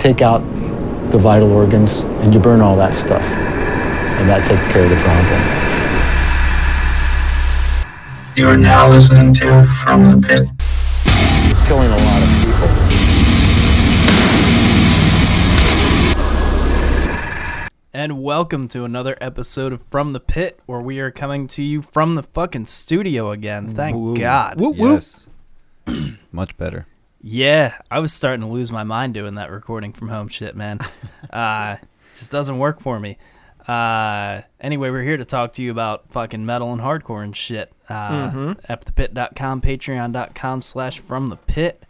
take out the vital organs and you burn all that stuff. And that takes care of the problem. You are now listening to From the Pit. It's killing a lot of people. And welcome to another episode of From the Pit, where we are coming to you from the fucking studio again. Thank Woo. God. Yes. Much better. Yeah, I was starting to lose my mind doing that recording from home shit, man. uh, just doesn't work for me. Uh, anyway, we're here to talk to you about fucking metal and hardcore and shit. Uh, fthepit.com, patreon.com slash from the pit.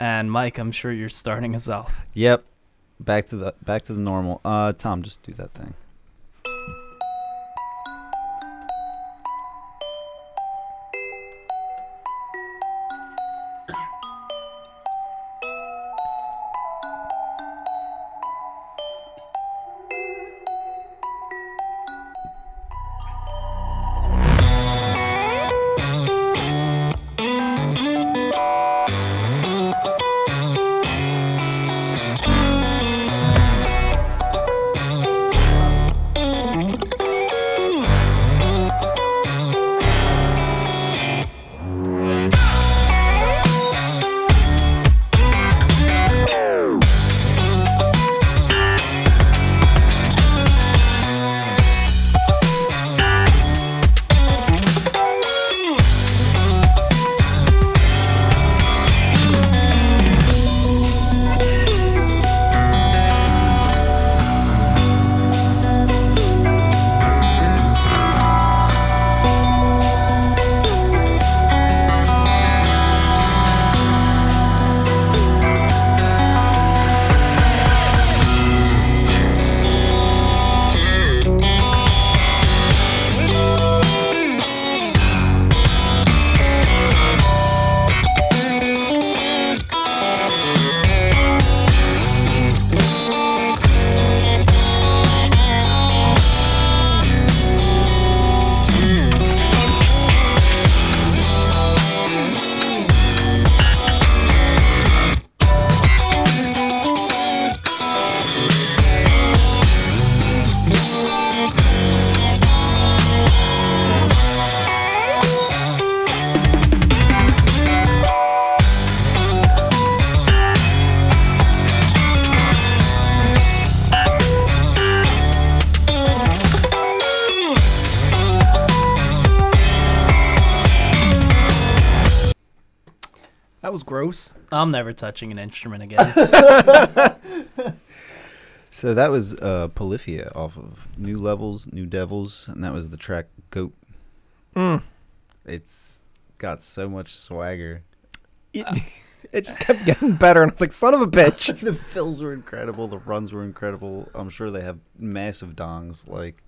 And Mike, I'm sure you're starting us off. Yep. Back to the back to the normal. Uh Tom, just do that thing. I'm never touching an instrument again. So that was uh Polyphia off of New Levels, New Devils, and that was the track Goat. It's got so much swagger. It, it just kept getting better, and it's like, son of a bitch. the fills were incredible, the runs were incredible. I'm sure they have massive dongs like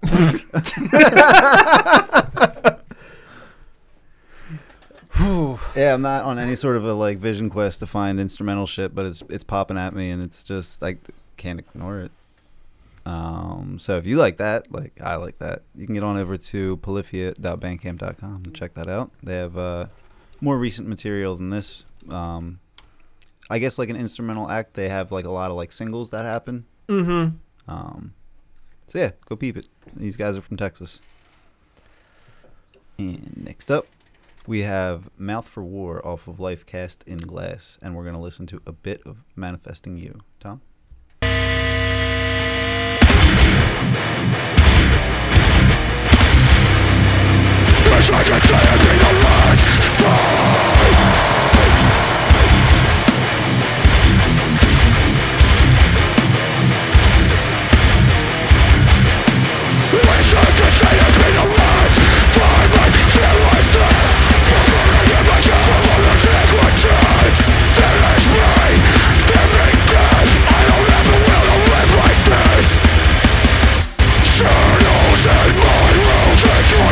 Yeah, I'm not on any sort of a like vision quest to find instrumental shit, but it's it's popping at me and it's just like can't ignore it. Um, so if you like that, like I like that, you can get on over to polyphia.bandcamp.com and check that out. They have uh, more recent material than this. Um, I guess like an instrumental act, they have like a lot of like singles that happen. mm-hmm. Um, so yeah, go peep it. These guys are from Texas. And next up, we have Mouth for War off of Life Cast in Glass, and we're gonna listen to a bit of Manifesting You. Tom. In my will take on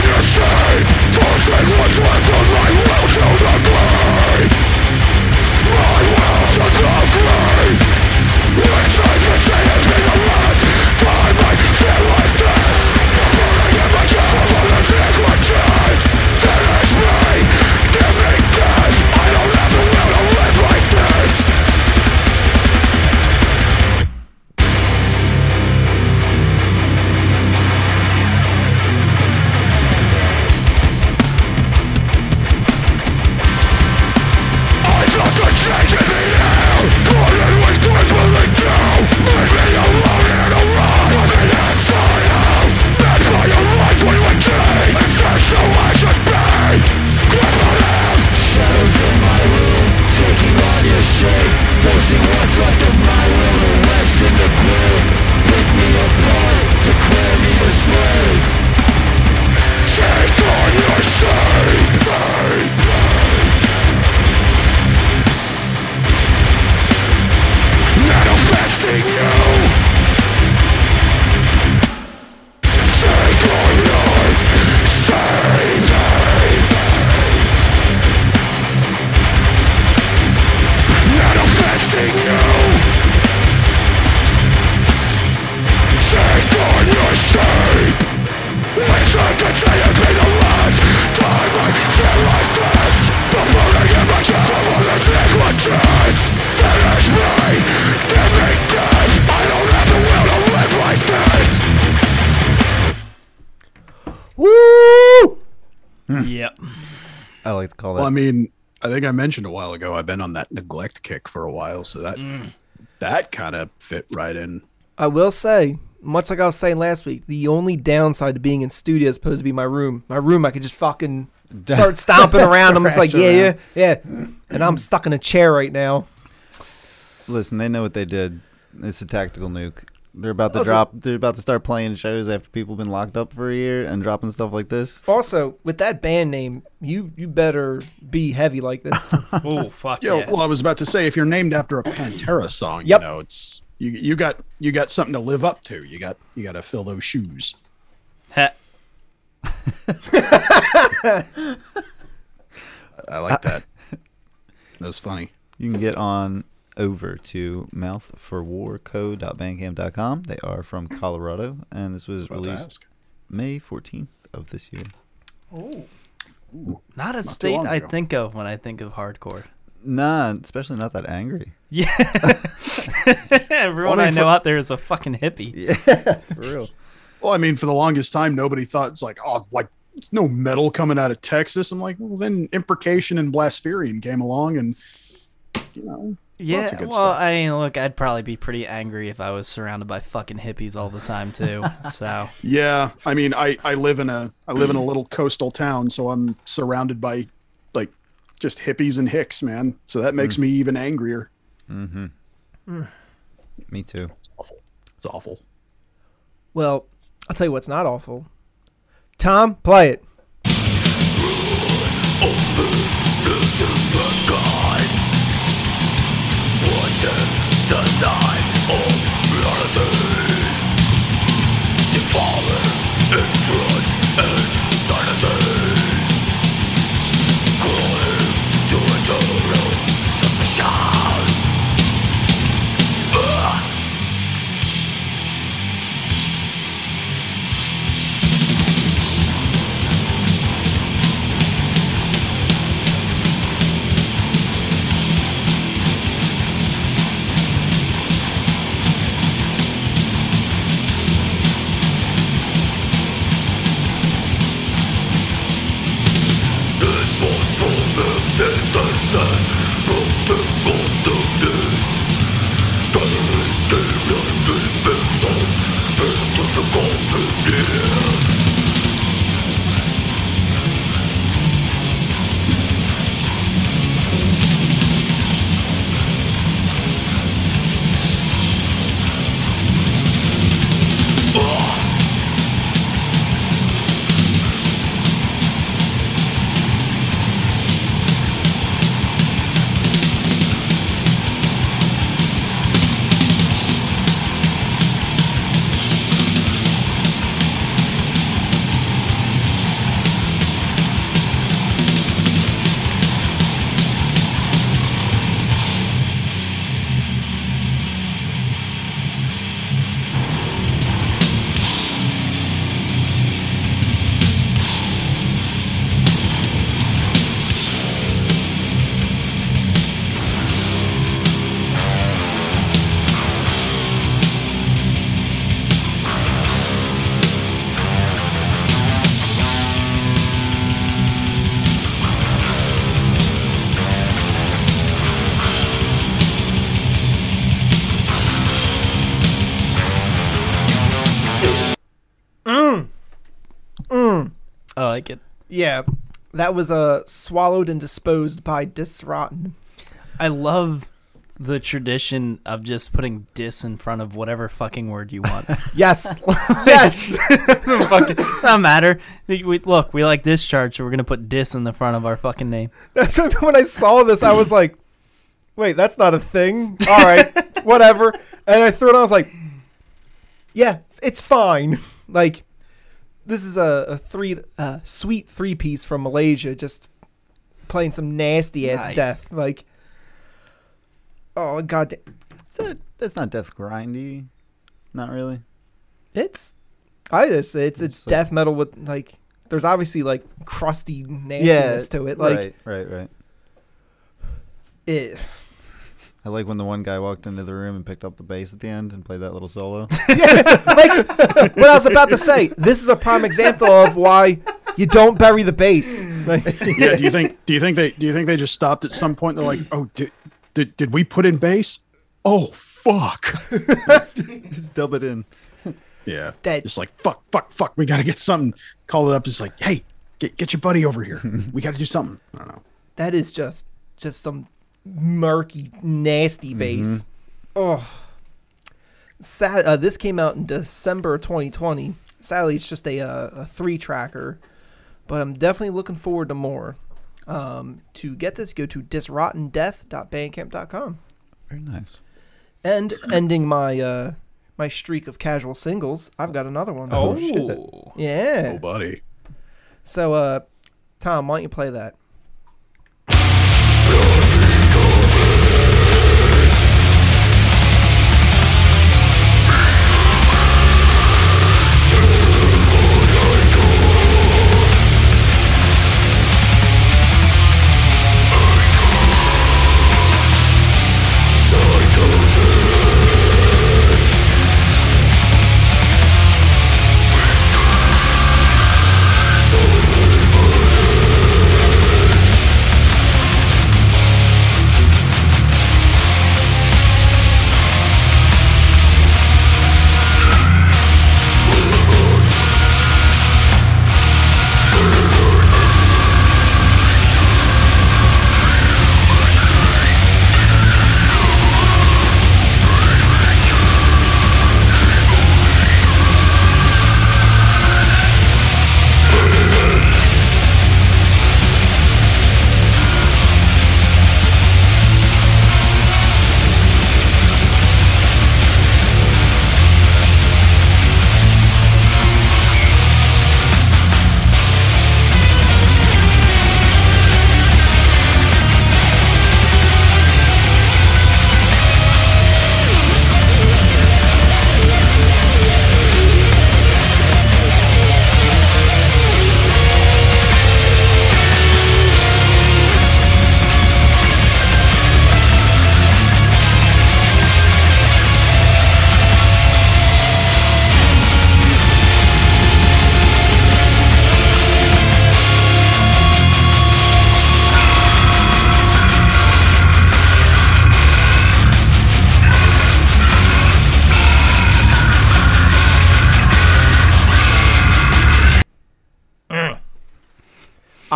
your shape Forcing what's left of my will to yep. Think I mentioned a while ago I've been on that neglect kick for a while, so that mm. that kind of fit right in. I will say, much like I was saying last week, the only downside to being in studio is supposed to be my room. My room, I could just fucking start stomping around. I'm just like, Thrash yeah, yeah, yeah. And I'm stuck in a chair right now. Listen, they know what they did. It's a tactical nuke. They're about to Also- drop. They're about to start playing shows after people been locked up for a year and dropping stuff like this. Also, with that band name, you you better be heavy like this. Oh fuck Yeah, yeah. well, I was about to say if you're named after a Pantera song, Yep. you know, it's you you got you got something to live up to. You got you got to fill those shoes. Heh. I like that. That was funny. You can get on over to mouthforwarco.bandcamp.com. They are from Colorado, and this was released. May 14th of this year. Oh, not a too state I ago. think of when I think of hardcore. Nah, especially not that angry. Yeah. Everyone Well, I I know for- out there is a fucking hippie. Yeah, For real. Well, I mean, for the longest time, nobody thought it's like, oh, like no metal coming out of Texas. I'm like, well, then imprecation and blaspherian came along, and you know, Yeah, Lots good well, stuff. I mean, look, I'd probably be pretty angry if I was surrounded by fucking hippies all the time too. so yeah. I mean, I I live in a I live in a little coastal town, so I'm surrounded by like just hippies and hicks, man. So that makes me even angrier. Mm-hmm. Me too. It's awful. It's awful. well, I'll tell you what's not awful. Tom, play it. Stand the night of reality Devour, influence, and Stay still and deep the conflict Yeah, that was uh, swallowed and disposed by Disrotten. I love the tradition of just putting dis in front of whatever fucking word you want. Yes, yes. doesn't fucking doesn't matter. We, we- look, we like discharge, so we're gonna put dis in the front of our fucking name. That's what, when I saw this, I was like, "Wait, that's not a thing." All right, whatever. And I threw it. on, I was like, "Yeah, it's fine." Like, this is a, a three, uh, sweet three piece from Malaysia, just playing some nasty ass Nice. death. Like, oh god, da- that, that's not death grindy. Not really. it's I just it's it's death metal with like. There's obviously like crusty nastiness to it. Like, right, right, right. it, I like when the one guy walked into the room and picked up the bass at the end and played that little solo. yeah, like what I was about to say. This is a prime example of why you don't bury the bass. Like, yeah. Do you think? Do you think they? Do you think they just stopped at some point? They're like, oh, did did, did we put in bass? Oh fuck. Just dub it in. Yeah. That- Just like fuck, fuck, fuck. We got to get something. Call it up. Just like, hey, get get your buddy over here. we got to do something. I don't know. that is just just some murky, nasty bass. Oh. Sad, uh, this came out in December 2020. Sadly, it's just a, uh, a three tracker, but I'm definitely looking forward to more. Um, to get this, go to disrottendeath.bandcamp.com. Very nice. And ending my uh, my streak of casual singles, I've got another one. Oh, yeah. Oh, buddy. So, uh, Tom, why don't you play that?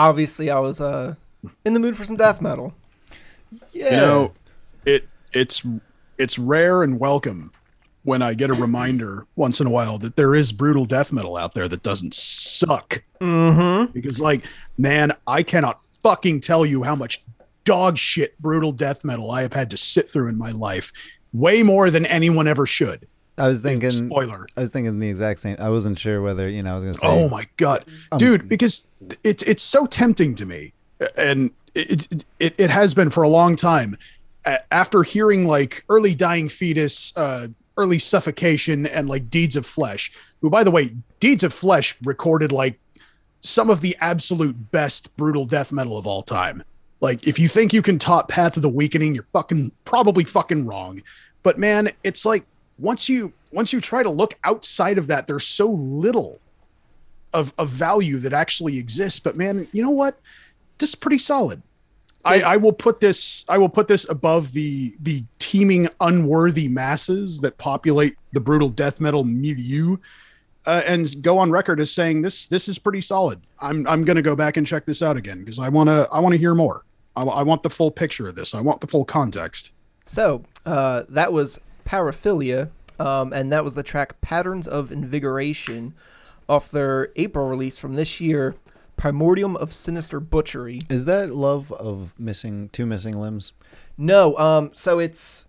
Obviously, I was uh, in the mood for some death metal. Yeah. You know, it it's it's rare and welcome when I get a reminder once in a while that there is brutal death metal out there that doesn't suck. Mm-hmm. Because like, man, I cannot fucking tell you how much dog shit brutal death metal I have had to sit through in my life. Way more than anyone ever should. I was thinking. Spoiler. I was thinking the exact same. I wasn't sure whether you know. I was gonna say. Oh my god, dude! Because it's it's so tempting to me, and it, it it has been for a long time. After hearing like early dying fetus, uh, early suffocation, and like deeds of flesh, who by the way, deeds of flesh recorded like some of the absolute best brutal death metal of all time. Like if you think you can top Path of the Weakening, you're fucking probably fucking wrong. But man, it's like once you once you try to look outside of that, there's so little of of value that actually exists. But man, you know what? This is pretty solid. I, I will put this I will put this above the the teeming unworthy masses that populate the brutal death metal milieu. Uh, and go on record as saying this this is pretty solid. I'm I'm gonna go back and check this out again because I wanna I wanna hear more. I, I want the full picture of this. I want the full context. So uh, that was Paraphilia, um, and that was the track Patterns of Invigoration off their April release from this year, Primordium of Sinister Butchery. Is that love of missing two missing limbs? No, um, so it's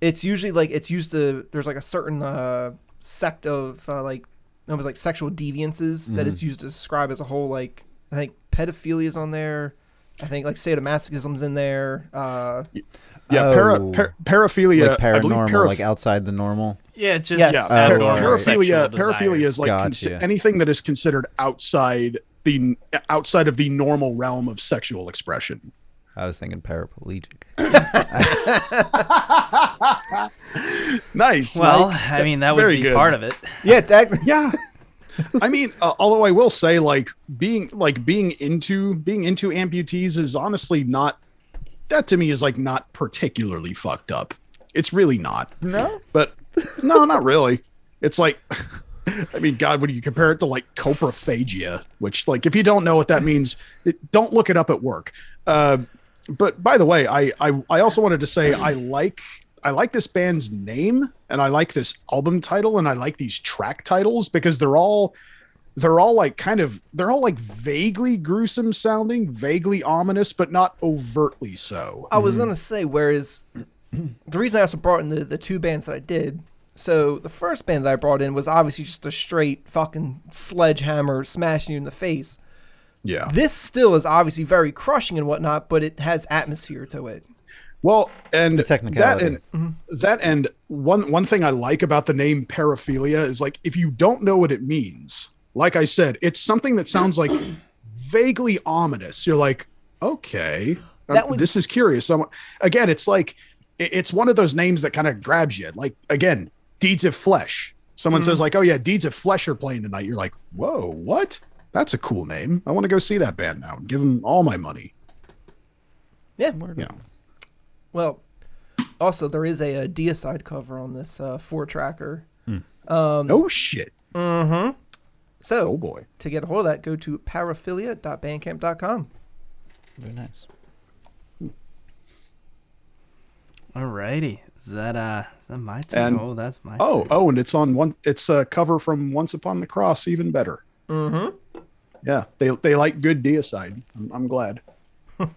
it's usually like it's used to there's like a certain uh sect of uh, like it was like sexual deviances that it's used to describe as a whole like I think pedophilia is on there. I think like sadomasochism's in there. Uh Yeah, para, Oh. par- paraphilia. Like I believe paraph- like outside the normal. Yeah, just Yes. yeah, Oh, par- abnormal alright. sexual paraphilia. Paraphilia is like consi- Gotcha. anything that is considered outside the outside of the normal realm of sexual expression. I was thinking paraplegic. Nice. Well, Mike. I mean, that would Very be good. part of it. Yeah, that, yeah i mean uh, although i will say like being like being into being into amputees is honestly not that to me is like not particularly fucked up. It's really not. No. but no not really. It's like i mean god when you compare it to like coprophagia which like if you don't know what that means it, don't look it up at work. Uh, but by the way I, I i also wanted to say i like i like this band's name and i like this album title and i like these track titles because they're all they're all like kind of they're all like vaguely gruesome sounding vaguely ominous but not overtly so Mm-hmm. I was gonna say, whereas the reason I also brought in the, the two bands that I did, so the first band that I brought in was obviously just a straight fucking sledgehammer smashing you in the face. yeah This still is obviously very crushing and whatnot, but it has atmosphere to it. Well, and The technicality. that and that and one one thing I like about the name paraphilia is like if you don't know what it means, like I said, it's something that sounds like vaguely ominous. You're like, okay, That um, was- this is curious. Someone again, it's like it's one of those names that kind of grabs you. Like again, deeds of flesh. Someone says mm-hmm. like, oh yeah, deeds of flesh are playing tonight. You're like, whoa, what? That's a cool name. I want to go see that band now and give them all my money. Yeah. You know. Well, also there is a, a deicide cover on this uh, four tracker. Hmm. Um, oh shit. Mm-hmm. So Oh boy. to get a hold of that, go to paraphilia.bandcamp.com. Very nice. Alrighty. Is that uh is that my turn? And- oh, that's my Oh, turn. oh, and it's on one. It's a cover from Once Upon the Cross, even better. Mm-hmm. Yeah, they they like good deicide. I'm, I'm glad.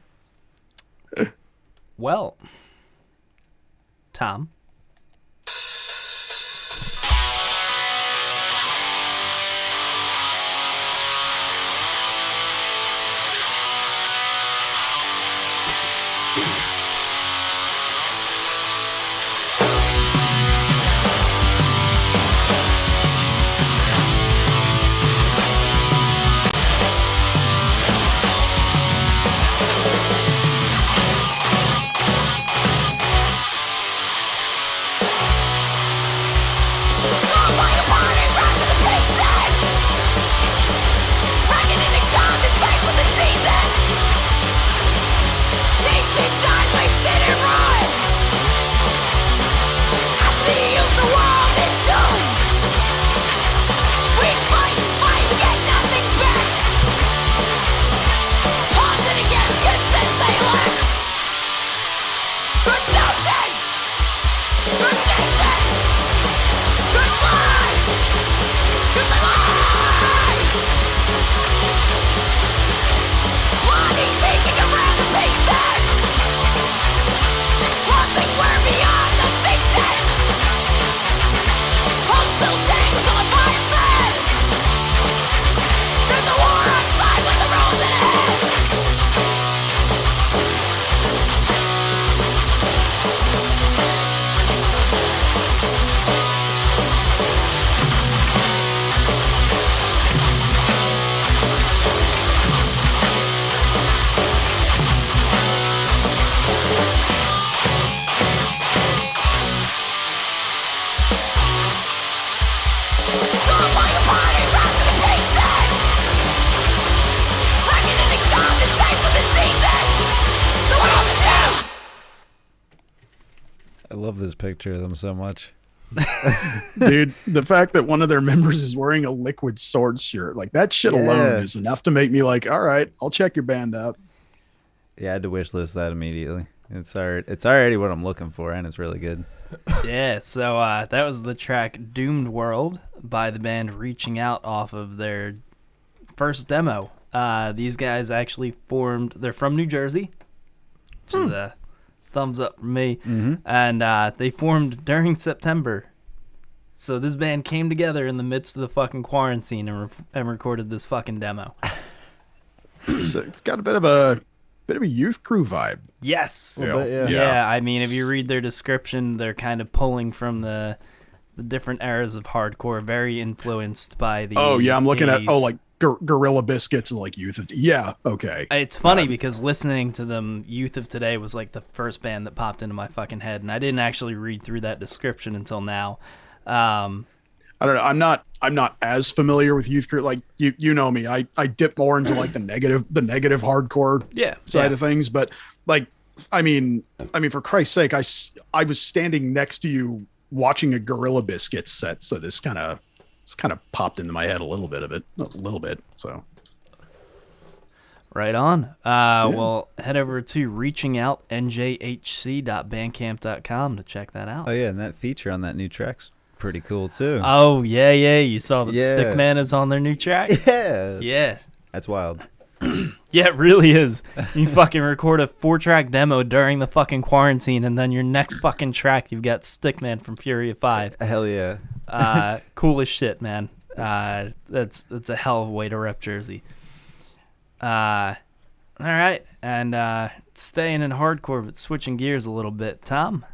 Well, Tom. Love this picture of them so much. Dude, the fact that one of their members is wearing a liquid sword shirt, like that shit alone is enough to make me like, all right, I'll check your band out. Yeah, I had to wish list that immediately. It's already it's already what I'm looking for, and it's really good. Yeah, so uh, that was the track Doomed World by the band Reaching Out off of their first demo. Uh, these guys actually formed, they're from New Jersey, which is a thumbs up from me. And uh, they formed during September. So this band came together in the midst of the fucking quarantine and, re- and recorded this fucking demo. So it's got a bit of a bit of a youth crew vibe. Yes. Yeah. bit, yeah. Yeah. I mean, if you read their description, they're kind of pulling from the the different eras of hardcore, very influenced by the. Oh yeah, I'm looking at oh like Gor- Gorilla Biscuits and like Youth of yeah, okay. It's funny because listening to them, Youth of Today was like the first band that popped into my fucking head, and I didn't actually read through that description until now. Um, I don't know. I'm not I'm not as familiar with youth crew like you you know me. I I dip more into like the negative the negative hardcore yeah, side yeah. of things, but like I mean I mean for Christ's sake, I I was standing next to you watching a Gorilla Biscuits set, so this kind of this kind of popped into my head a little bit of it, a little bit. So Right on. Uh, Well, head over to reachingoutnjhc.bandcamp.com to check that out. Oh yeah, and that feature on that new track's pretty cool too. Oh yeah, yeah. You saw that Yeah. Stickman is on their new track. yeah, yeah, that's wild. yeah, it really is. You fucking record a four-track demo during the fucking quarantine, and then your next fucking track, you've got Stickman from Fury of Five. Hell yeah. Uh, cool as shit, man. Uh, that's that's a hell of a way to rep Jersey. Uh, all right, and uh, staying in hardcore but switching gears a little bit, Tom.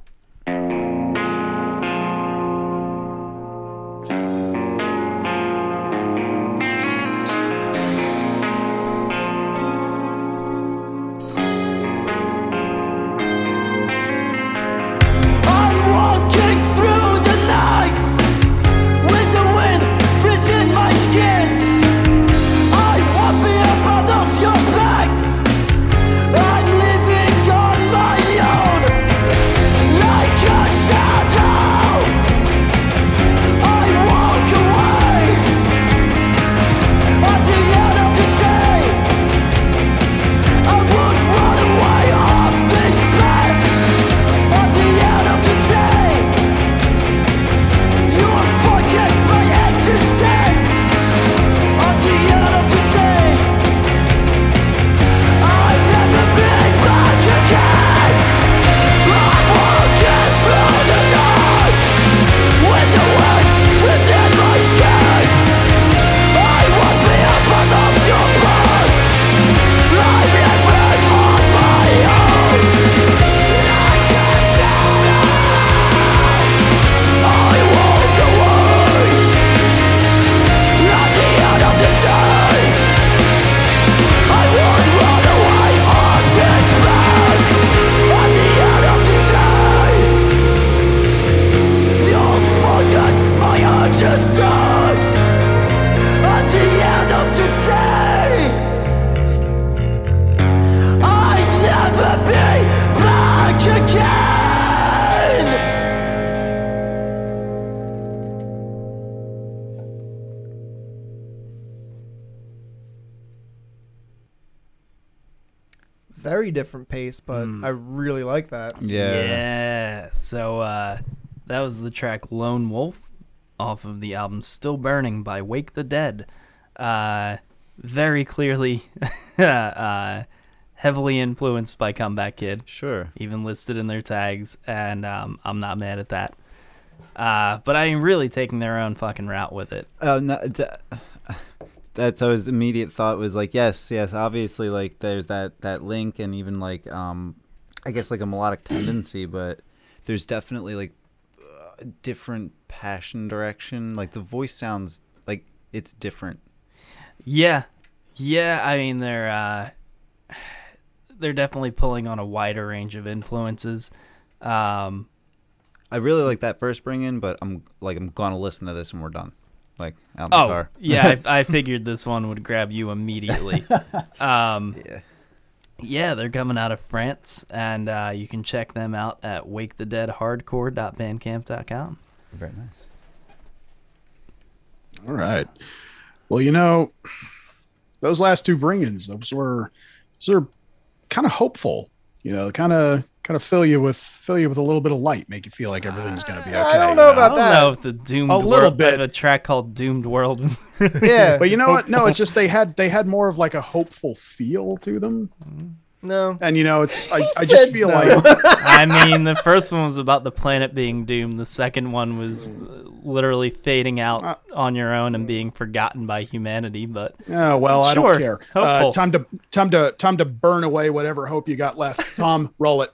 Very different pace, but I really like that. Yeah. Yeah. So uh, that was the track Lone Wolf off of the album Still Burning by Wake the Dead. Uh, very clearly uh, heavily influenced by Comeback Kid, Sure. even listed in their tags, and um, I'm not mad at that. Uh, but I am really taking their own fucking route with it. Oh no. d- That's always immediate thought was like yes, yes. Obviously, like there's that that link and even like um, I guess like a melodic tendency, but there's definitely like a different passion direction. Like the voice sounds like it's different. Yeah, yeah. I mean, they're uh, they're definitely pulling on a wider range of influences. Um, I really like that first bring in, but I'm like I'm gonna listen to this when we're done. Like out in the oh, car. yeah. I, I figured this one would grab you immediately. um, Yeah. yeah, they're coming out of France, and uh, you can check them out at wakethedeadhardcore.bandcamp.com. Very nice. All right. Well, you know, those last two bring-ins, those were those are kind of hopeful. You know, kind of kind of fill you with fill you with a little bit of light, make you feel like everything's going to be okay. I don't you know I about don't that. know if the Doomed A little World, bit. a track called Doomed World was Yeah, But you know what? No, it's just they had they had more of like a hopeful feel to them, no. and you know, it's I, I just feel no. like I mean, the first one was about the planet being doomed. The second one was uh, literally fading Uh, out on your own and being forgotten by humanity. But Yeah, well, I don't care. Uh, time to time to time to burn away whatever hope you got left. Tom, roll it.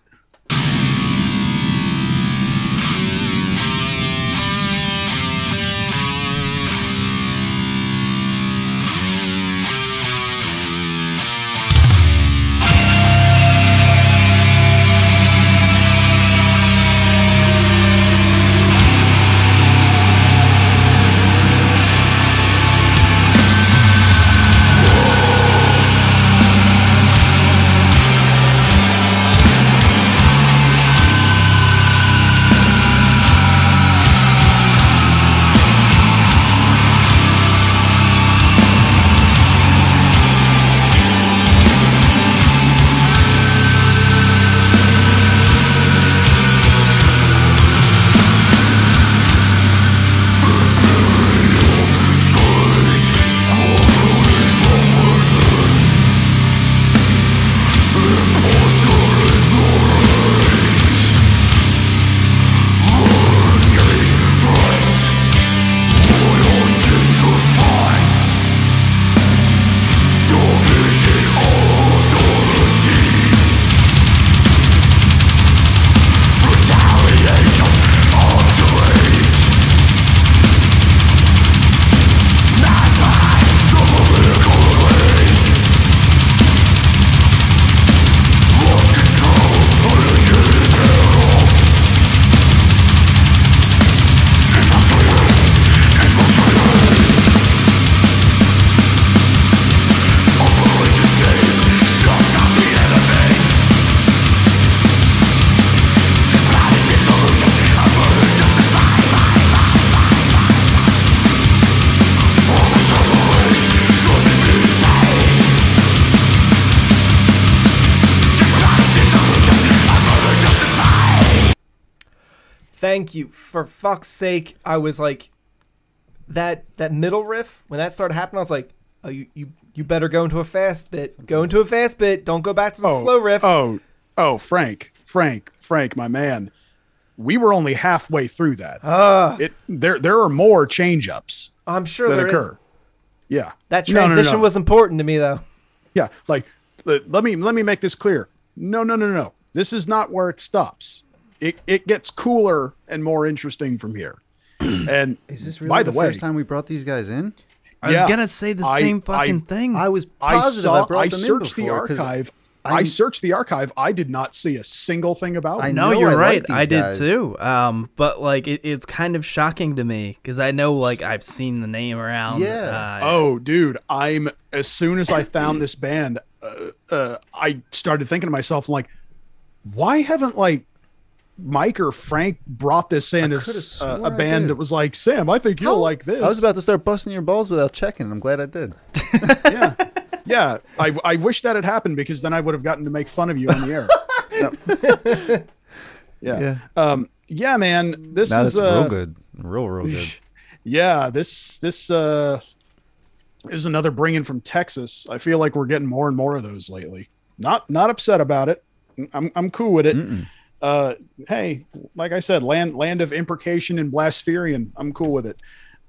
For fuck's sake, I was like, that that middle riff when that started happening, I was like, oh, you you you better go into a fast bit. Go into a fast bit. Don't go back to the Oh, slow riff. Oh, oh, Frank, Frank, Frank, my man. We were only halfway through that. Ah, It there there are more change ups I'm sure that there is. occur. Yeah. That No, no, no, transition no. was important to me though. Yeah, like let me let me make this clear. No, no, no, no. This is not where it stops. It it gets cooler and more interesting from here. And Is this really by the, the way, first time we brought these guys in? I was gonna say the I- same fucking I- thing. I was I saw I brought I them in searched the archive. I, I- searched the archive. I did not see a single thing about I it. no, know you're I right. like I did guys. too. Um, but like it, it's kind of shocking to me because I know like I've seen the name around. Yeah. Uh, Oh, dude, I'm as soon as I found this band, uh, uh, I started thinking to myself, like, why haven't like Mike or Frank brought this in as coulda uh, swore band that was like, Sam, I think you'll How- like this. I was about to start busting your balls without checking. I'm glad I did. yeah, yeah. I I wish that had happened because then I would have gotten to make fun of you on the air. Yep. yeah. Yeah. Um. Yeah, man. This Now is uh, real good. Real, real good. yeah this this uh is another bringing from texas i feel like we're getting more and more of those lately not not upset about it i'm, I'm cool with it Mm-mm. Uh hey like i said land land of imprecation and blaspherian i'm cool with it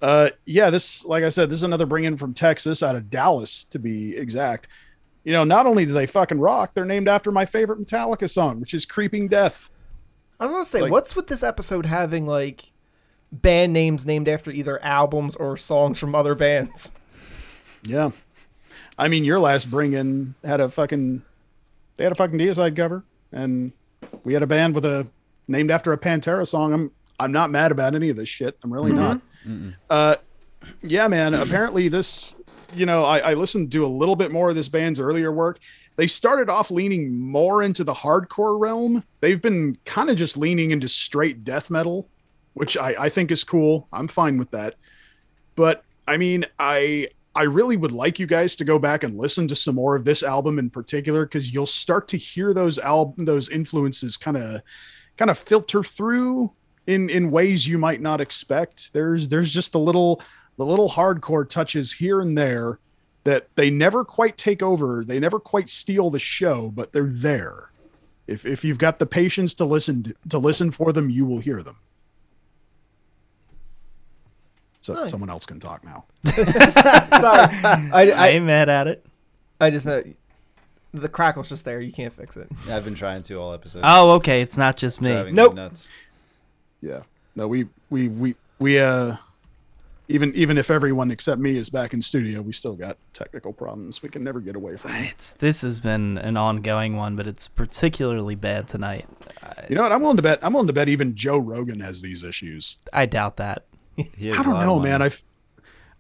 uh yeah this like i said this is another bring in from texas out of dallas to be exact you know not only do they fucking rock they're named after my favorite metallica song which is creeping death I was gonna say, Like- what's with this episode having like band names named after either albums or songs from other bands? Yeah. I mean, your last bring in had a fucking, they had a fucking Deicide cover, and we had a band with a named after a Pantera song. I'm I'm not mad about any of this shit. I'm really not. Uh, yeah, man. Apparently, this, you know, I, I listened to a little bit more of this band's earlier work. They started off leaning more into the hardcore realm. They've been kind of just leaning into straight death metal, which I, I think is cool. I'm fine with that. But I mean, I I really would like you guys to go back and listen to some more of this album in particular because you'll start to hear those album those influences kind of kind of filter through in in ways you might not expect. There's there's just the little the little hardcore touches here and there that they never quite take over. They never quite steal the show, but they're there. If if you've got the patience to listen to listen for them, you will hear them. So Nice. someone else can talk now. Sorry, I, I I, ain't mad at it. I just know the crackle's just there. You can't fix it. I've been trying to all episodes. Oh, okay. It's not just me. Nope. me nuts. Yeah. No, we we we we uh even even if everyone except me is back in studio, we still got technical problems. We can never get away from them. It's this has been an ongoing one, but it's particularly bad tonight. You know what? I'm willing to bet I'm willing to bet even Joe Rogan has these issues. I doubt that. He has I a don't lot of know, money. man. I f-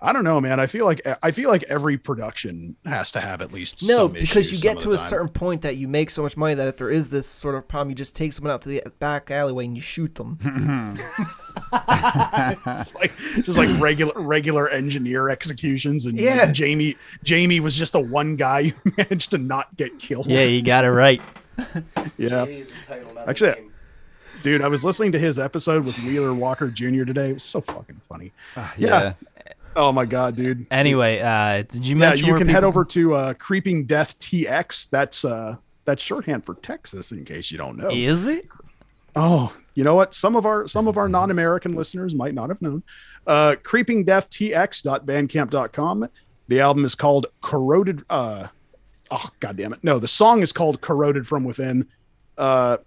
I don't know, man. I feel like I feel like every production has to have at least No, some because you get to a time. certain point that you make so much money that if there is this sort of problem, you just take someone out to the back alleyway and you shoot them. It's like just like regular regular engineer executions and like, Yeah. Jamie Jamie was just the one guy who managed to not get killed. Yeah, you got it right. yeah. Actually, dude, I was listening to his episode with Wheeler Walker Jr. today. It was so fucking funny. yeah. yeah. Oh my god, dude. Anyway, uh, did you Yeah, you where can head over to uh, Creeping Death TX. That's uh that's shorthand for Texas, in case you don't know. Is it? Oh, you know what? Some of our some of our non-American listeners might not have known. Uh creepingdeathtx.bandcamp.com. The album is called Corroded uh oh god damn it. No, the song is called Corroded from Within. Uh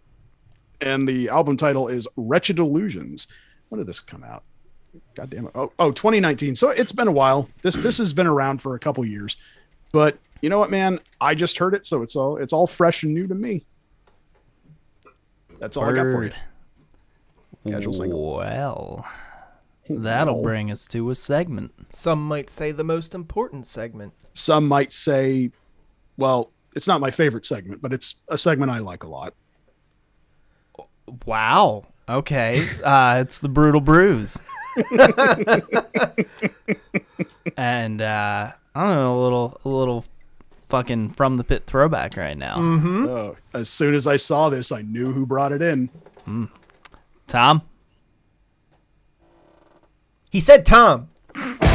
and the album title is Wretched Illusions. When did this come out? God damn it. Oh, oh, 2019. So it's been a while. This this has been around for a couple years. But you know what, man? I just heard it, so it's all it's all fresh and new to me. That's all I got for you. Word. Casual single. Well, hmm. that'll Well. bring us to a segment. Some might say the most important segment. Some might say, well, it's not my favorite segment, but it's a segment I like a lot. Wow. Okay. Uh, it's the brutal bruise. and uh, I don't know, a little, a little fucking from the pit throwback right now. Mm-hmm. Oh, as soon as I saw this, I knew who brought it in. Mm. Tom. He said Tom.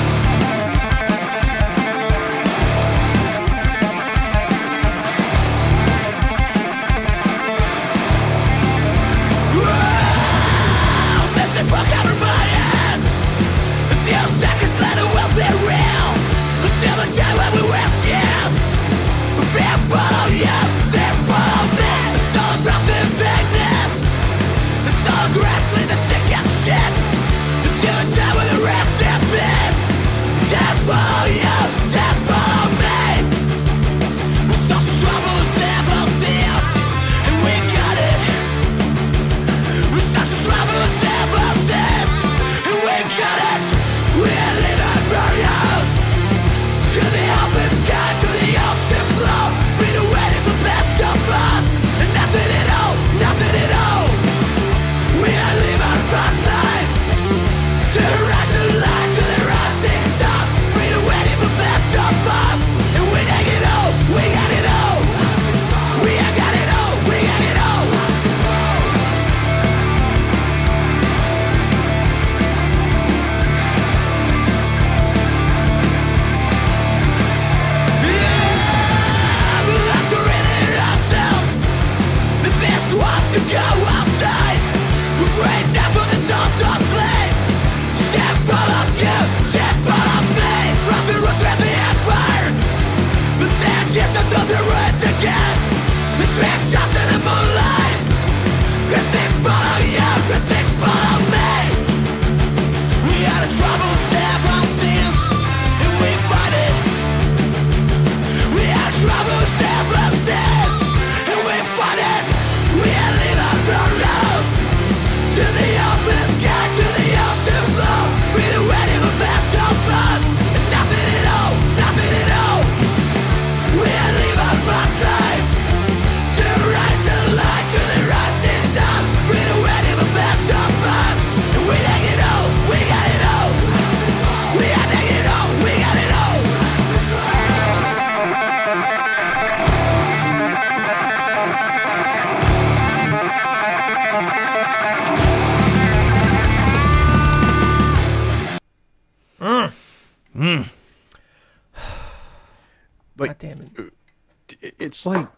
it's like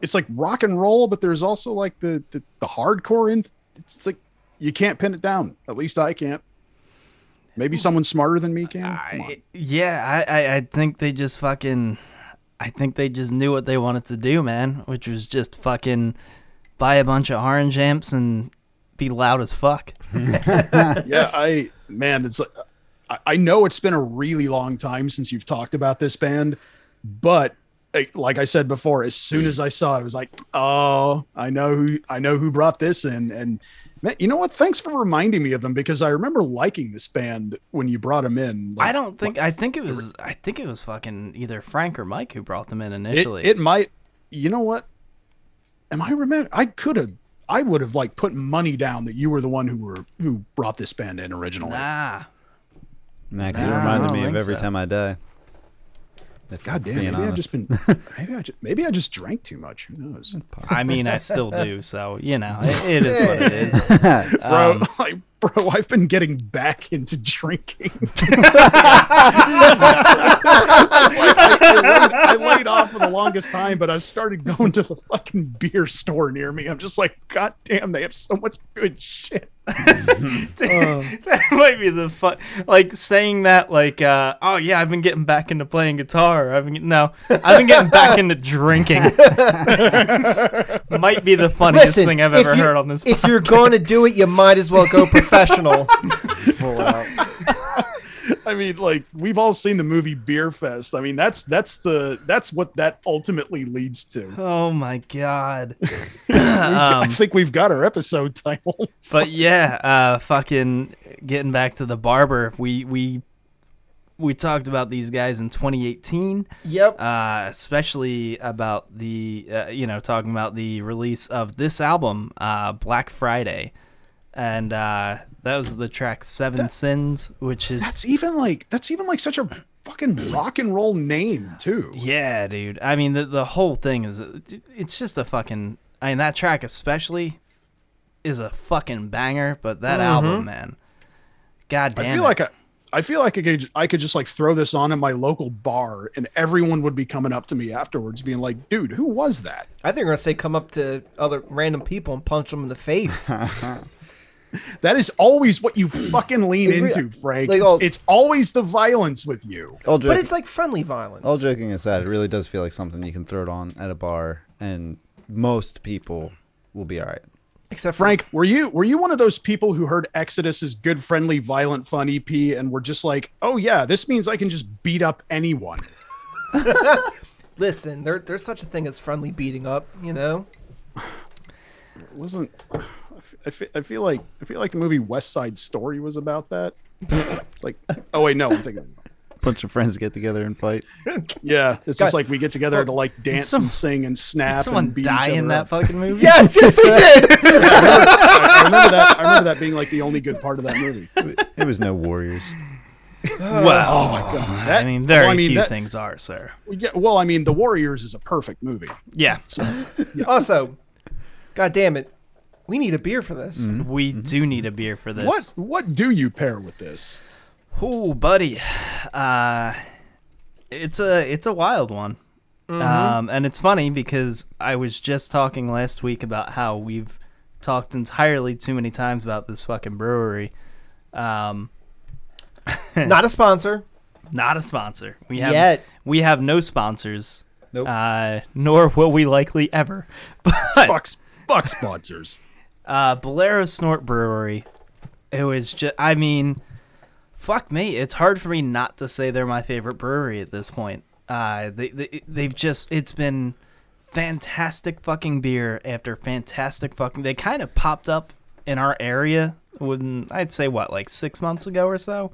it's like rock and roll, but there's also like the the, the hardcore in. It's like you can't pin it down. At least I can't. Maybe someone smarter than me can. Come. I, yeah, I, I, I think they just fucking. I think they just knew what they wanted to do, man, which was just fucking buy a bunch of orange amps and be loud as fuck. yeah, I man, it's like I, I know it's been a really long time since you've talked about this band, but like I said before, as soon as I saw it, I was like, oh, I know who I know who brought this in, and man, you know what? Thanks for reminding me of them because I remember liking this band when you brought them in. I don't think. what, I think it was. I think it was fucking either Frank or Mike who brought them in initially. it might. You know what? Am I remember? I could have. I would have like put money down that you were the one who were who brought this band in originally. nah. Nah, 'cause Nah, it I reminded me of every so. time I die. If God damn, being maybe I've just been maybe I just, maybe I just drank too much. Who knows? I mean, I still do. So you know, it, it is what it is. Bro, Um, like, bro, I've been getting back into drinking. It's like I, I laid, I laid off for the longest time, but I've started going to the fucking beer store near me. I'm just like, God damn, they have so much good shit. that might be the fun. Like saying that, like, uh, oh yeah, I've been getting back into playing guitar. I've been no, I've been getting back into drinking. might be the funniest Listen, thing I've ever heard on this. If you're going to do it, you might as well go professional. I mean, like we've all seen the movie Beer Fest. I mean, that's that's the that's what that ultimately leads to. oh my god. I um, think we've got our episode title. but yeah, uh, fucking getting back to the barber. We we we talked about these guys in 2018. yep. uh, especially about the uh, you know talking about the release of this album, uh, Black Friday, and uh, that was the track Seven Sins, which is That's even like that's even like such a fucking rock and roll name too. yeah, dude. I mean the the whole thing is it's just a fucking. I mean that track especially is a fucking banger, but that album, man. God damn I feel it. like I, I feel like I could I could just like throw this on in my local bar and everyone would be coming up to me afterwards being like, "Dude, who was that?" I think we're gonna say come up to other random people and punch them in the face. That is always what you fucking lean It into, Frank. like it's, all- it's always the violence with you. All but it's like friendly violence. all joking aside, it really does feel like something you can throw it on at a bar, and most people will be all right. Except for Frank, were you were you one of those people who heard Exodus's good, friendly, violent, fun EP and were just like, "Oh yeah, this means I can just beat up anyone." Listen, there, there's such a thing as friendly beating up. You know. It wasn't I f- I fe- I feel like I feel like the movie West Side Story was about that. It's like, oh wait, no, I'm thinking. Bunch of friends get together and fight. Yeah, it's God. just like we get together to like dance some- and sing and Did snap someone and beat die each in other that up. fucking movie? Yes, yes, they did. I, I remember that. I remember that being like the only good part of that movie. It was no warriors. Oh. Well, Oh my god! That, I mean, very well, I mean, few that- things are, sir. Yeah, well, I mean, The Warriors is a perfect movie. Yeah, also, god damn it, we need a beer for this. we do need a beer for this. What what do you pair with this? Oh, buddy. Uh it's a it's a wild one. Um and it's funny because I was just talking last week about how we've talked entirely too many times about this fucking brewery. Um Not a sponsor not a sponsor. We have yet. we have no sponsors. Nope. Uh nor will we likely ever. But Fuck, fuck sponsors. Uh Bolero Snort Brewery. It was just I mean fuck me, it's hard for me not to say they're my favorite brewery at this point. Uh they, they they've just it's been fantastic fucking beer after fantastic fucking they kind of popped up in our area when I'd say what like 6 months ago or so.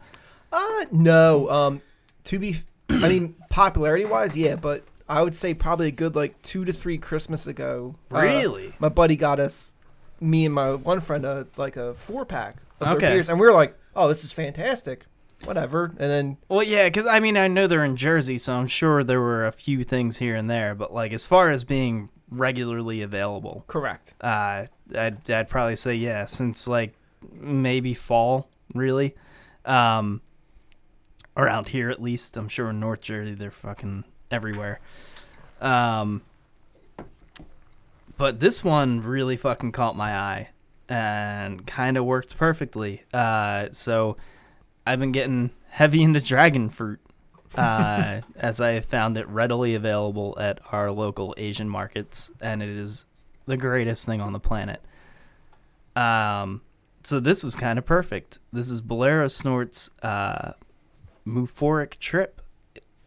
Uh, no. Um, to be, I mean, popularity wise, yeah, but I would say probably a good like two to three Christmas ago. uh, Really? my buddy got us, me and my one friend, a like a four pack of their Okay. beers, and we were like, "Oh, this is fantastic." Whatever, and then Well, yeah, because I mean, I know they're in Jersey, so I'm sure there were a few things here and there, but like as far as being regularly available, correct. uh, I'd, I'd probably say yeah, since like maybe fall, really. Um, around here at least, I'm sure in North Jersey they're fucking everywhere. Um, but this one really fucking caught my eye and kind of worked perfectly. Uh, so I've been getting heavy into dragon fruit. uh, as I found it readily available at our local Asian markets, and it is the greatest thing on the planet. Um, so this was kind of perfect. This is Bolero Snort's uh, Muphoric Trip.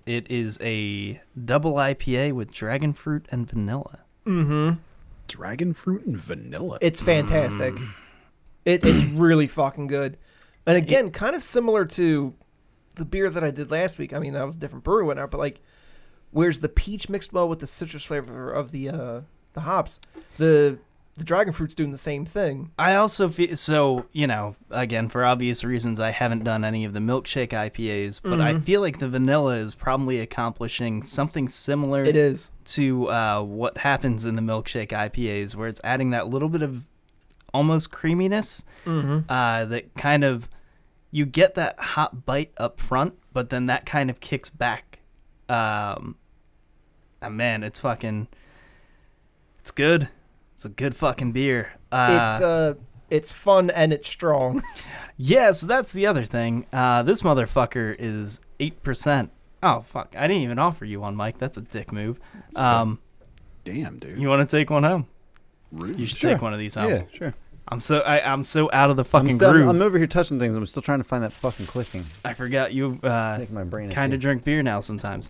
It is a double IPA with dragon fruit and vanilla. Mm-hmm. Dragon fruit and vanilla. It's fantastic. It, it's really fucking good. And again, kind of similar to the beer that I did last week. I mean, that was a different brewery, whatnot, but like, where's the peach mixed well with the citrus flavor of the uh, the hops? The the dragon fruit's doing the same thing. I also feel so, you know, again, for obvious reasons, I haven't done any of the milkshake IPAs, but I feel like the vanilla is probably accomplishing something similar It is. to uh, what happens in the milkshake IPAs, where it's adding that little bit of almost creaminess Mm-hmm. uh, that kind of you get that hot bite up front, but then that kind of kicks back. Um, and man, it's fucking, it's good. It's a good fucking beer. Uh, it's uh, it's fun and it's strong. yeah, so that's the other thing. Uh, this motherfucker is eight percent. Oh fuck! I didn't even offer you one, Mike. That's a dick move. Um, Damn, dude. you want to take one home? Rude. You should Sure. take one of these home. Yeah, sure. I'm so I, I'm so out of the I'm, fucking still, groove. I'm over here touching things. I'm still trying to find that fucking clicking. I forgot you. Uh, making my brain kind of drink beer now sometimes.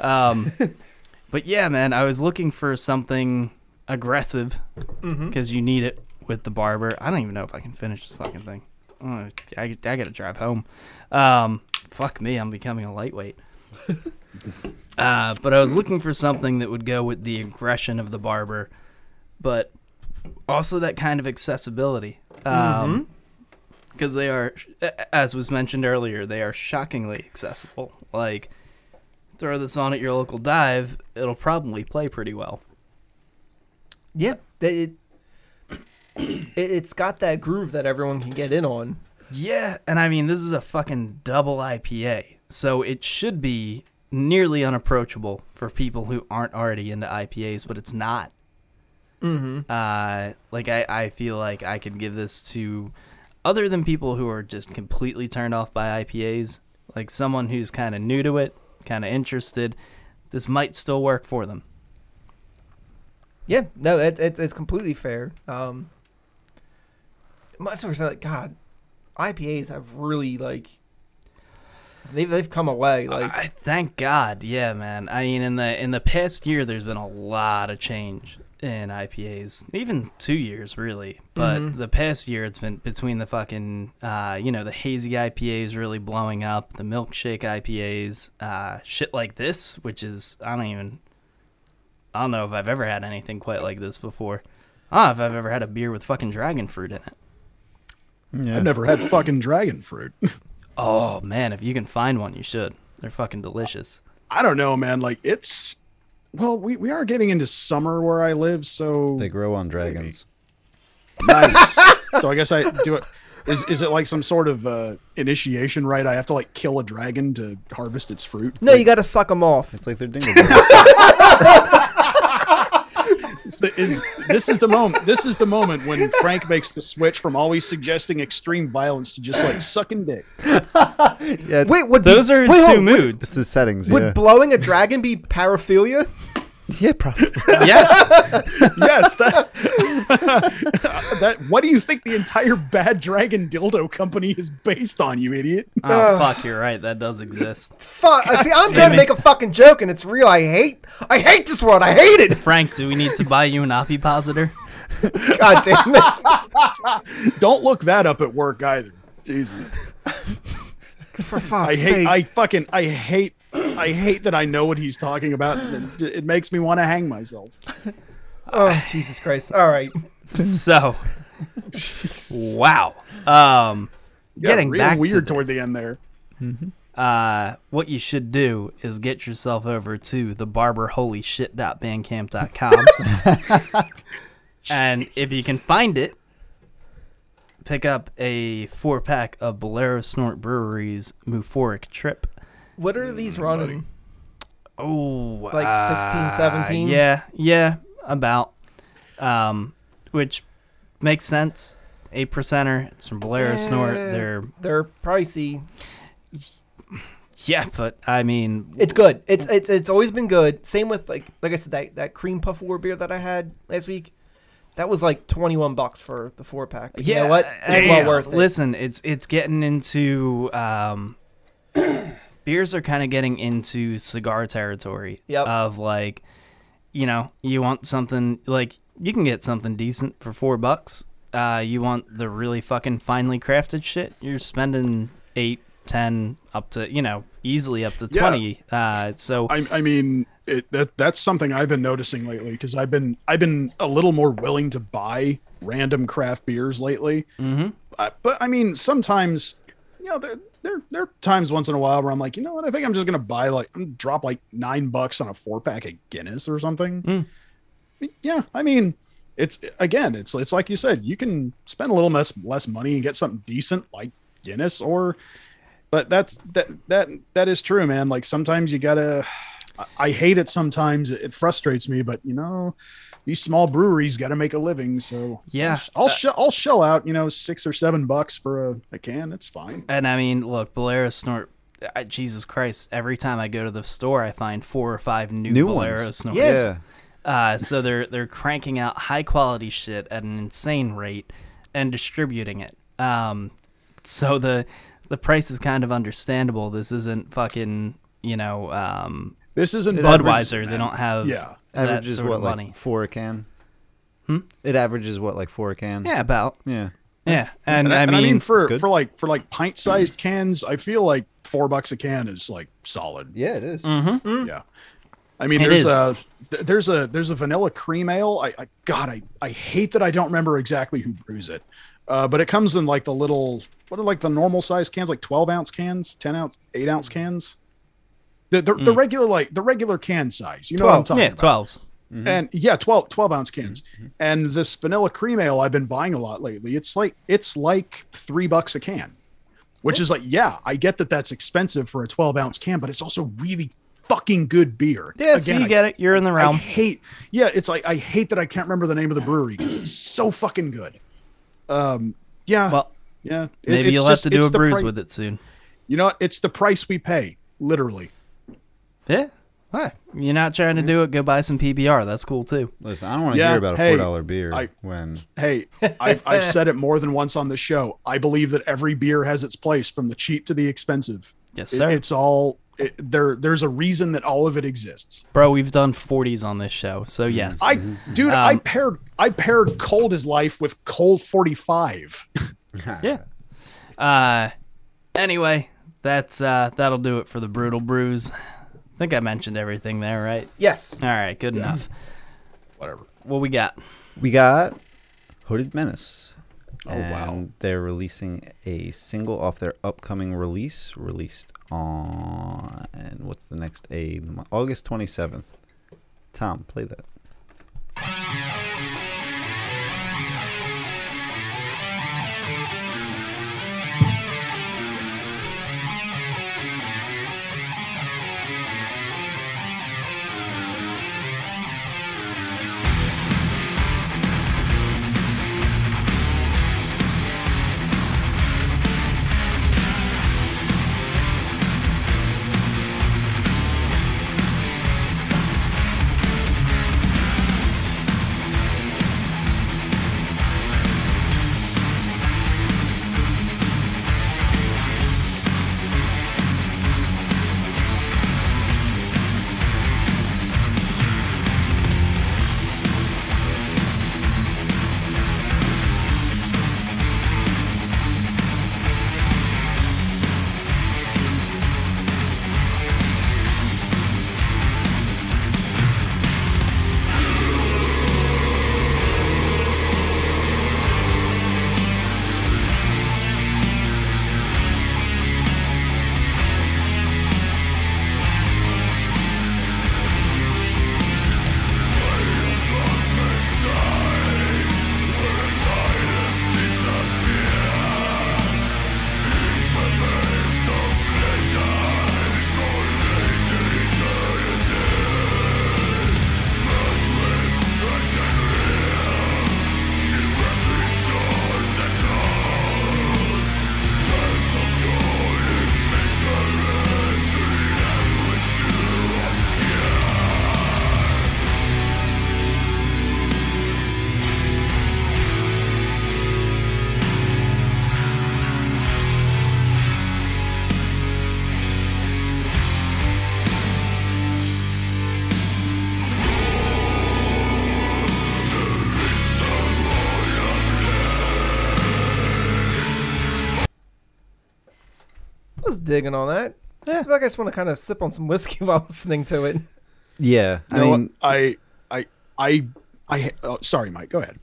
Um, but yeah, man, I was looking for something aggressive mm-hmm. because you need it with the barber. I don't even know if I can finish this fucking thing. Oh, I, I gotta drive home. Um, fuck me, I'm becoming a lightweight. uh, but I was looking for something that would go with the aggression of the barber, but also that kind of accessibility. Um, because they are, as was mentioned earlier, they are shockingly accessible. Like, throw this on at your local dive, it'll probably play pretty well. Yeah, it, it it's got that groove that everyone can get in on. Yeah, and I mean this is a fucking double IPA, so it should be nearly unapproachable for people who aren't already into IPAs, but it's not. Mm-hmm. Uh, like I, I feel like I could give this to other than people who are just completely turned off by IPAs, like someone who's kind of new to it, kind of interested. This might still work for them. Yeah, no, it, it, it's completely fair. Um, much more so, like God, IPAs have really like they've they've come away. Like I thank God, yeah, man. I mean, in the in the past year, there's been a lot of change in IPAs, even two years really. But Mhm. the past year, it's been between the fucking, uh, you know, the hazy IPAs really blowing up, the milkshake IPAs, uh, shit like this, which is I don't even, I don't know if I've ever had anything quite like this before. I don't know if I've ever had a beer with fucking dragon fruit in it. Yeah. I've never had fucking dragon fruit. Oh man, if you can find one, you should. They're fucking delicious. I don't know, man. Like it's well, we, we are getting into summer where I live, so They grow on dragons. nice. so I guess I do it. Is is it like some sort of uh, initiation right? I have to like kill a dragon to harvest its fruit. no, you got to suck them off. It's like they're dingleberries. Is, is this is the moment? This is the moment when Frank makes the switch from always suggesting extreme violence to just like sucking dick. yeah, Wait, would Those be, are his wait, two on, moods. it's the settings. Would yeah, blowing a dragon be paraphilia? yeah, probably. yes. Yes, that, that. What do you think the entire Bad Dragon dildo company is based on? You idiot. Oh uh, fuck, you're right. That does exist. Fuck. I uh, see, I'm trying damn to make a fucking joke, and it's real. I hate. I hate this world. I hate it. Frank, do we need to buy you an ovipositor? God damn it. Don't look that up at work either. Jesus. For fuck's I hate. sake. I fucking. I hate. I hate that I know what he's talking about. and It, it makes me want to hang myself. oh Jesus Christ! All right. So, wow. Um, Yeah, getting real back weird to toward this, the end there. Uh, what you should do is get yourself over to the barberholyshit.bandcamp.com, and if you can find it, pick up a four pack of Bolero Snort Brewery's Muphoric Trip. What are these running? Oh, Like uh, 16, 17? Yeah, yeah, about. Um, which makes sense. Eight percenter. It's from Bolero Snort. They're They're pricey. yeah, but I mean, It's good. It's it's it's always been good. Same with like like I said that that cream puff war beer that I had last week. That was like twenty one bucks for the four pack. But You know what? It's well worth it. Listen, it's it's getting into um, beers are kind of getting into cigar territory. Yep. Of like, you know, you want something like you can get something decent for four bucks. Uh, you want the really fucking finely crafted shit. You're spending eight, ten, up to you know easily up to Yeah. twenty. Uh, so I, I mean, it, that that's something I've been noticing lately because I've been I've been a little more willing to buy random craft beers lately. hmm Uh, but I mean, sometimes, you know, there there there are times once in a while where I'm like, you know what? I think I'm just gonna buy like I'm gonna drop like nine bucks on a four pack of Guinness or something. Mm. Yeah, I mean, it's again, it's it's like you said, you can spend a little less less money and get something decent like Guinness or. But that's that that that is true, man. Like sometimes you gotta. I- I hate it sometimes. It frustrates me, but you know, these small breweries got to make a living. So Yeah. I'll, I'll, shell I'll shell out, you know, six or seven bucks for a, a can. That's fine. And I mean, look, Bolero Snort. I, Jesus Christ! Every time I go to the store, I find four or five new, New Bolero ones. Snorts. Yeah. Uh, so they're they're cranking out high quality shit at an insane rate and distributing it. Um, so the the price is kind of understandable. This isn't fucking you know um, This isn't Budweiser. man. They don't have Yeah. that Averages sort what of like money. four a can. Hmm? It averages what like four a can. Yeah, about Yeah. yeah. And, I And mean, for good. for like for like pint sized cans, I feel like four bucks a can is like solid. Yeah, it is. Mm-hmm. Yeah. I mean, It there's is. a there's a there's a vanilla cream ale. I, I God, I I hate that I don't remember exactly who brews it. Uh, but it comes in like the little what are like the normal size cans, like 12 ounce cans, 10 ounce, 8 ounce cans. The the, the mm. regular like the regular can size. You know what I'm 12. talking yeah, about. twelves. Mm-hmm. And yeah, 12, 12 ounce cans. Mm-hmm. Mm-hmm. And this vanilla cream ale I've been buying a lot lately. It's like it's like three bucks a can. which is like, yeah, I get that that's expensive for a 12 ounce can, but it's also really fucking good beer. Yeah, so you I- get it. You're in the I realm. hate, yeah, it's like I hate that I can't remember the name of the brewery because it's so fucking good. Um, yeah, Well, yeah. it- maybe it's you'll just- have to do a the bruise pri- with it soon. You know, it's the price we pay, literally. Yeah. What? You're not trying to do it. Go buy some PBR. That's cool too. Listen, I don't want to Yeah, hear about a four dollar beer I- when Hey, I've, I've said it more than once on the show. I believe that every beer has its place, from the cheap to the expensive. Yes, It- sir. it's all it, there. There's a reason that all of it exists. Bro, we've done 40s on this show, so yes. I, dude, I Um, paired I paired cold as life with Colt forty five. yeah. Uh, anyway, that's uh, that'll do it for the brutal brews. I think I mentioned everything there, right? Yes. All right, good enough. Whatever. What we got? we got Hooded Menace. Oh, wow. And They're releasing a single off their upcoming release, released on and what's the next A? August twenty seventh. Tom, play that. Was digging on that. Yeah. I feel like I just want to kind of sip on some whiskey while listening to it. Yeah, I You know mean, I I I I. Oh, sorry, Mike. Go ahead.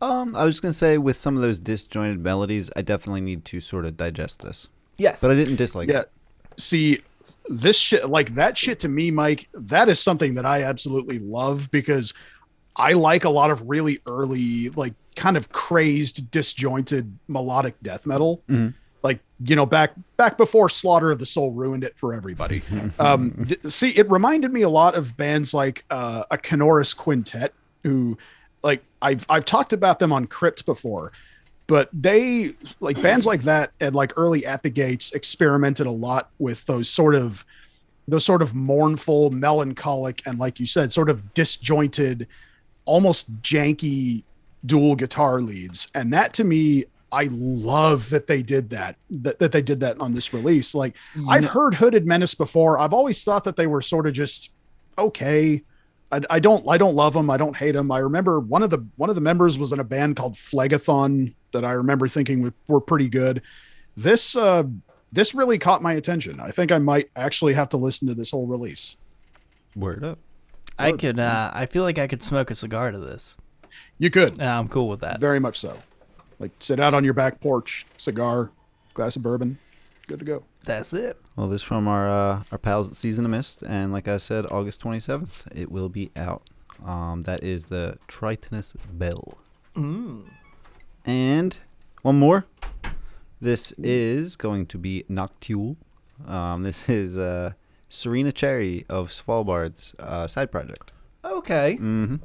um, I was gonna say with some of those disjointed melodies, I definitely need to sort of digest this. Yes. But I didn't dislike Yeah. it. See, this shit, like that shit to me, Mike, that is something that I absolutely love because I like a lot of really early, like kind of crazed, disjointed melodic death metal. Like, you know, back back before Slaughter of the Soul ruined it for everybody. um, d- see, it reminded me a lot of bands like uh, a Canorous Quintet, who, like, I've I've talked about them on Crypt before but they like bands like that and like early at the gates experimented a lot with those sort of those sort of mournful melancholic and like you said sort of disjointed almost janky dual guitar leads and that to me i love that they did that that, that they did that on this release like i've heard hooded menace before i've always thought that they were sort of just okay I, I don't I don't love them. I don't hate them. I remember one of the one of the members was in a band called Phlegethon that I remember thinking were, were pretty good. This uh this really caught my attention. I think I might actually have to listen to this whole release. Word up. I could. Uh, I feel like I could smoke a cigar to this. You could Uh, I'm cool with that. very much so. Like sit out on your back porch, cigar, glass of bourbon, good to go. That's it. Well, this from our uh, our pals at Season of Mist, and like I said, August twenty seventh, it will be out. Um, that is the Tritonus Bell. And one more, This is going to be Noctule. Um, this is uh, Serena Cherry of Svalbard's uh, side project. Okay. Mm-hmm.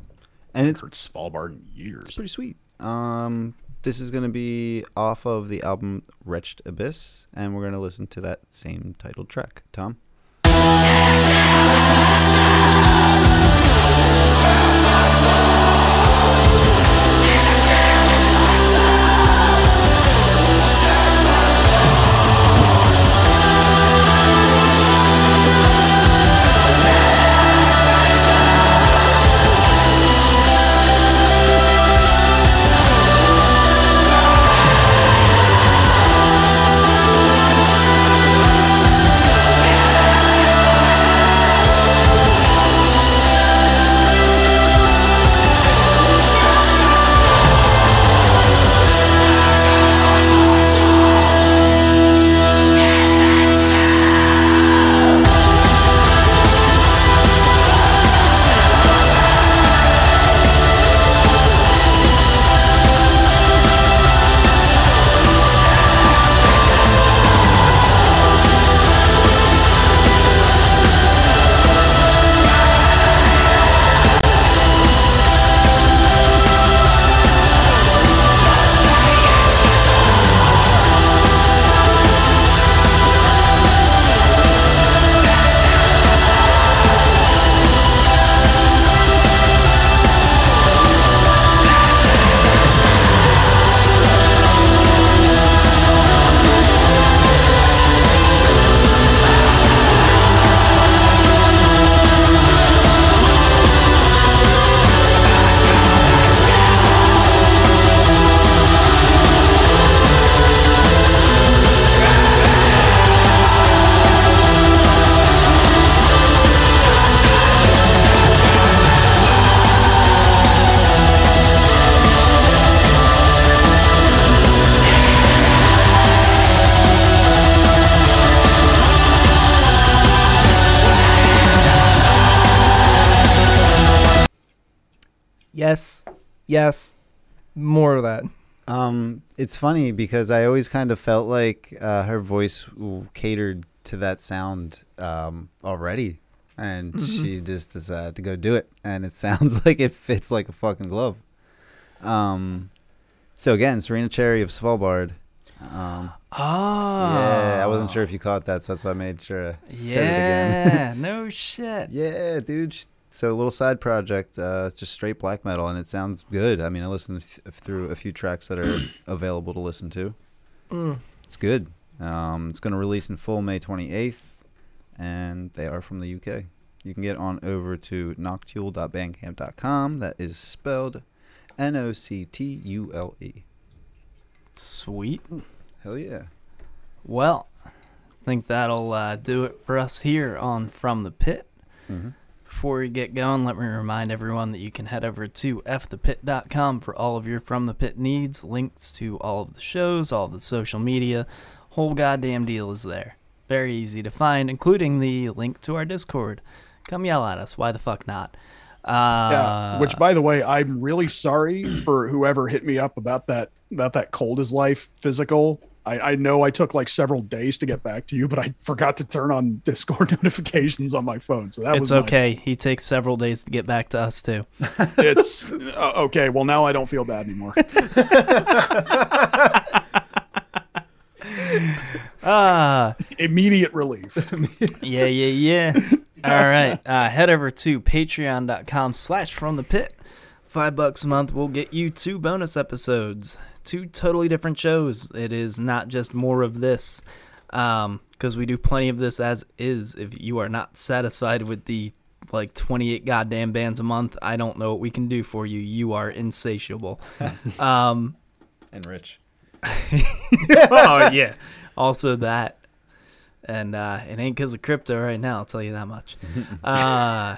And it's Heard Svalbard in years. it's pretty sweet. Um, this is going to be off of the album Wretched Abyss, and we're going to listen to that same title track. Tom? Yes. More of that. Um, it's funny because I always kind of felt like uh, her voice catered to that sound um, already, and she just decided to go do it, and it sounds like it fits like a fucking glove. Um, so again, Serena Cherry of Svalbard. Um, Oh. yeah, I wasn't sure if you caught that, so that's why I made sure I said it again. Yeah, no shit. Yeah, dude. sh- So a little side project. Uh, it's just straight black metal, and it sounds good. I mean, I listened through a few tracks that are available to listen to. Mm. It's good. Um, it's going to release in full May 28th, and they are from the UK. You can get on over to noctule.bandcamp.com. That is spelled N O C T U L E. Sweet. Hell yeah. Well, I think that'll uh, do it for us here on From the Pit. hmm Before we get going, let me remind everyone that you can head over to fthepit.com for all of your From the Pit needs, links to all of the shows, all the social media. Whole goddamn deal is there. Very easy to find, including the link to our Discord. Come yell at us. Why the fuck not? Uh, yeah. Which, by the way, I'm really sorry for whoever hit me up about that about that cold as life physical. I, I know I took like several days to get back to you, but I forgot to turn on Discord notifications on my phone. So that it's was okay. He takes several days to get back to us, too. It's uh, okay. Well, now I don't feel bad anymore. Ah. Immediate relief. yeah, yeah, yeah. All right. Uh, head over to patreon.com slash from the pit. Five bucks a month will get you two bonus episodes, two totally different shows. It is not just more of this, because we do plenty of this as is. If you are not satisfied with the like 28 goddamn bands a month, I don't know what we can do for you. You are insatiable. um, And Rich. oh yeah. Also that, and uh, it ain't because of crypto right now. I'll tell you that much. Uh,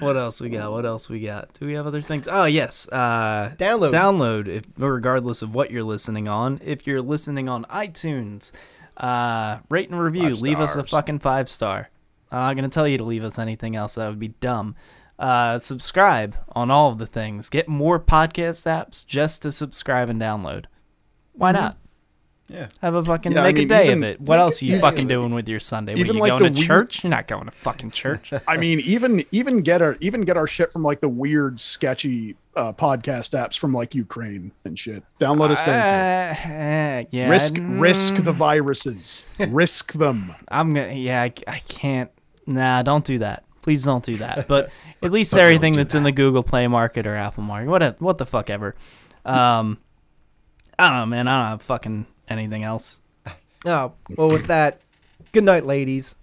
what else we got? What else we got? Do we have other things? Oh yes. Uh, Download. Download. If, regardless of what you're listening on, if you're listening on iTunes, uh, rate and review. Five leave us a fucking five star. I'm not gonna tell you to leave us anything else. That would be dumb. Uh, subscribe on all of the things. Get more podcast apps just to subscribe and download. Why not? Yeah. Have a fucking Yeah, I make mean, a day even- of it. What else are you even- fucking doing with your Sunday? Even you like going to weird- church? You're not going to fucking church. I mean, even even get our even get our shit from like the weird, sketchy uh, podcast apps from like Ukraine and shit. Download us there. too. Uh, yeah. risk risk the mm, viruses. risk them. I'm gonna. Yeah, I, I can't. Nah, don't do that. Please don't do that. But at least everything that's in the Google Play Market or Apple Market, what a, what the fuck ever. Um, I don't know, man. I don't have fucking anything else. Oh, well, with that, good night, ladies.